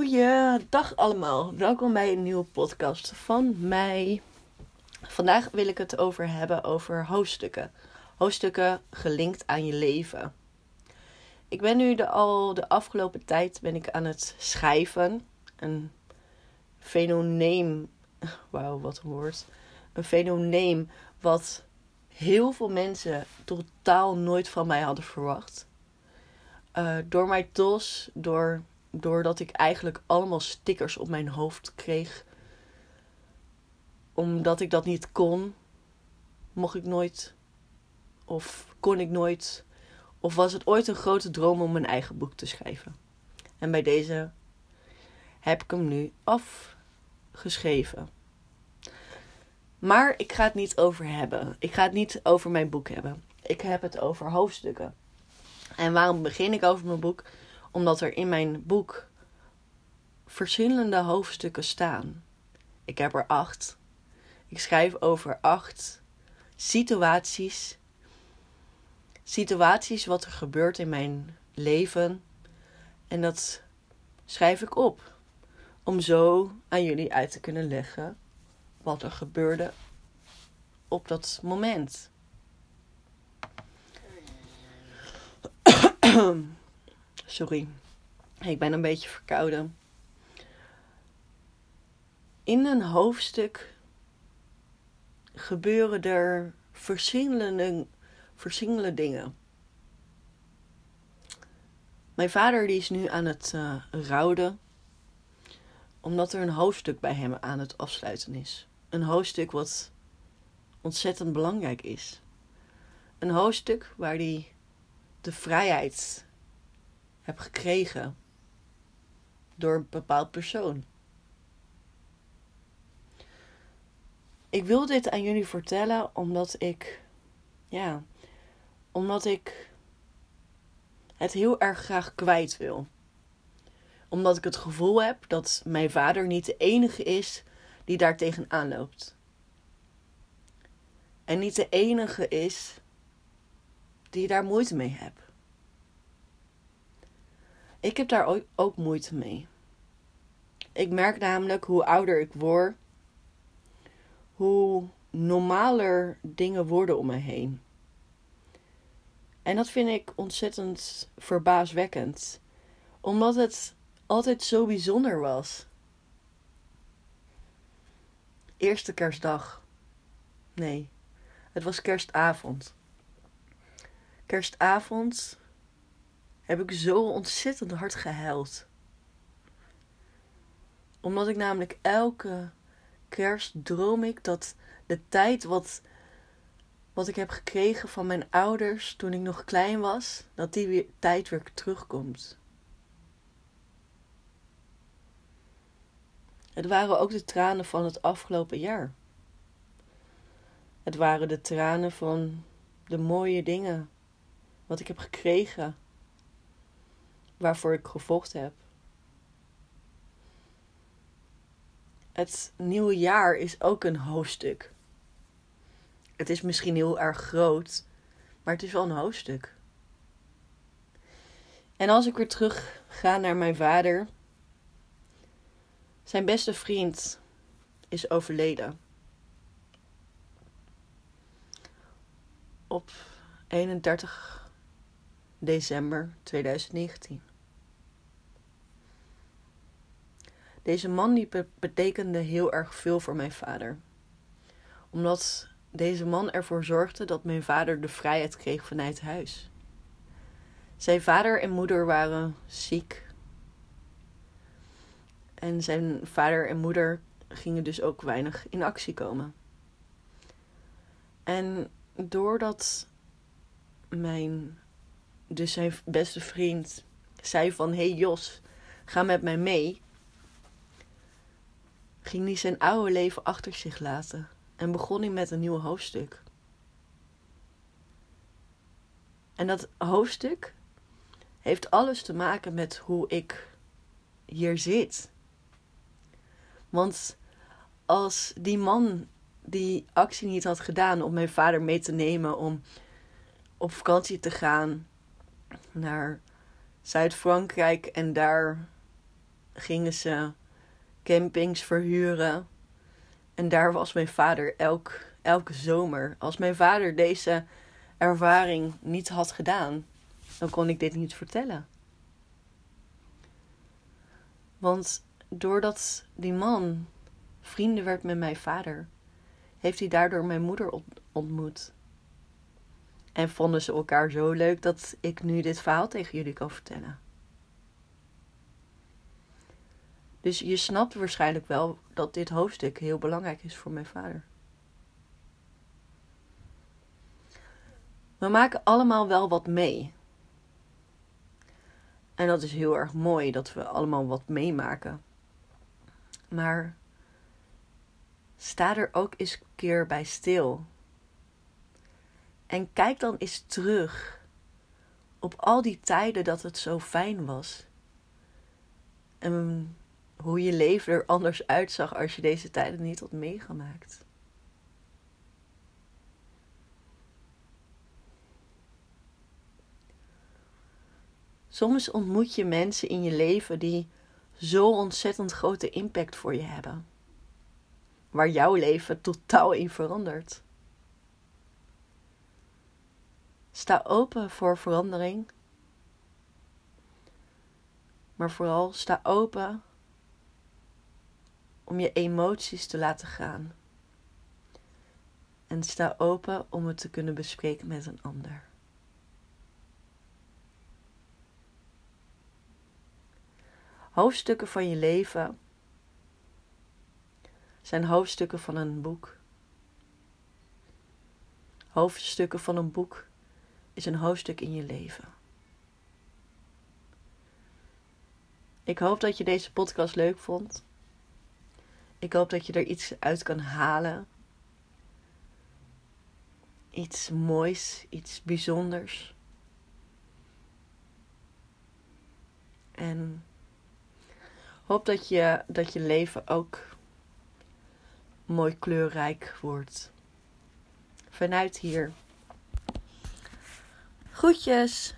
Goeiedag allemaal. Welkom bij een nieuwe podcast van mij. Vandaag wil ik het over hebben over hoofdstukken. Hoofdstukken gelinkt aan je leven. Ik ben nu de, al de afgelopen tijd ben ik aan het schrijven. Een fenomeen. Wauw, wat een woord. Een fenomeen wat heel veel mensen totaal nooit van mij hadden verwacht. Uh, door mijn tos, door doordat ik eigenlijk allemaal stickers op mijn hoofd kreeg. Omdat ik dat niet kon, mocht ik nooit. Of kon ik nooit. Of was het ooit een grote droom om mijn eigen boek te schrijven. En bij deze heb ik hem nu afgeschreven. Maar ik ga het niet over hebben. Ik ga het niet over mijn boek hebben. Ik heb het over hoofdstukken. En waarom begin ik over mijn boek? Omdat er in mijn boek verschillende hoofdstukken staan. Ik heb er acht. Ik schrijf over acht situaties. Situaties wat er gebeurt in mijn leven. En dat schrijf ik op. Om zo aan jullie uit te kunnen leggen wat er gebeurde op dat moment. Sorry, ik ben een beetje verkouden. In een hoofdstuk gebeuren er verschillende, verschillende dingen. Mijn vader die is nu aan het uh, rouwen, omdat er een hoofdstuk bij hem aan het afsluiten is. Een hoofdstuk wat ontzettend belangrijk is. Een hoofdstuk waar hij de vrijheid heb gekregen door een bepaald persoon. Ik wil dit aan jullie vertellen omdat ik, ja, omdat ik het heel erg graag kwijt wil. Omdat ik het gevoel heb dat mijn vader niet de enige is die daar tegenaan loopt. En niet de enige is die daar moeite mee hebt. Ik heb daar ook moeite mee. Ik merk namelijk hoe ouder ik word, hoe normaler dingen worden om me heen. En dat vind ik ontzettend verbaaswekkend, omdat het altijd zo bijzonder was. Eerste kerstdag. Nee, het was kerstavond. Kerstavond heb ik zo ontzettend hard gehuild. Omdat ik namelijk elke kerst droom ik dat de tijd wat, wat ik heb gekregen van mijn ouders toen ik nog klein was, dat die weer, tijd weer terugkomt. Het waren ook de tranen van het afgelopen jaar. Het waren de tranen van de mooie dingen wat ik heb gekregen waarvoor ik gevochten heb. Het nieuwe jaar is ook een hoofdstuk. Het is misschien heel erg groot, maar het is wel een hoofdstuk. En als ik weer terug ga naar mijn vader, zijn beste vriend is overleden. Op 31 december 2019. Deze man die betekende heel erg veel voor mijn vader. Omdat deze man ervoor zorgde dat mijn vader de vrijheid kreeg vanuit huis. Zijn vader en moeder waren ziek. En zijn vader en moeder gingen dus ook weinig in actie komen. En doordat mijn, dus zijn beste vriend zei van, hey Jos, ga met mij mee ging hij zijn oude leven achter zich laten en begon hij met een nieuw hoofdstuk. En dat hoofdstuk heeft alles te maken met hoe ik hier zit. Want als die man die actie niet had gedaan om mijn vader mee te nemen om op vakantie te gaan naar Zuid-Frankrijk en daar gingen ze campings verhuren. En daar was mijn vader elk, elke zomer. Als mijn vader deze ervaring niet had gedaan, dan kon ik dit niet vertellen. Want doordat die man vrienden werd met mijn vader, heeft hij daardoor mijn moeder ontmoet. En vonden ze elkaar zo leuk dat ik nu dit verhaal tegen jullie kan vertellen. Dus je snapt waarschijnlijk wel dat dit hoofdstuk heel belangrijk is voor mijn vader. We maken allemaal wel wat mee. En dat is heel erg mooi dat we allemaal wat meemaken. Maar sta er ook eens een keer bij stil. En kijk dan eens terug op al die tijden dat het zo fijn was. En hoe je leven er anders uitzag als je deze tijden niet had meegemaakt. Soms ontmoet je mensen in je leven die zo ontzettend grote impact voor je hebben. Waar jouw leven totaal in verandert. Sta open voor verandering. Maar vooral sta open om je emoties te laten gaan. En sta open om het te kunnen bespreken met een ander. Hoofdstukken van je leven zijn hoofdstukken van een boek. Hoofdstukken van een boek is een hoofdstuk in je leven. Ik hoop dat je deze podcast leuk vond. Ik hoop dat je er iets uit kan halen. Iets moois, iets bijzonders. En hoop dat je, dat je leven ook mooi kleurrijk wordt. Vanuit hier. Groetjes!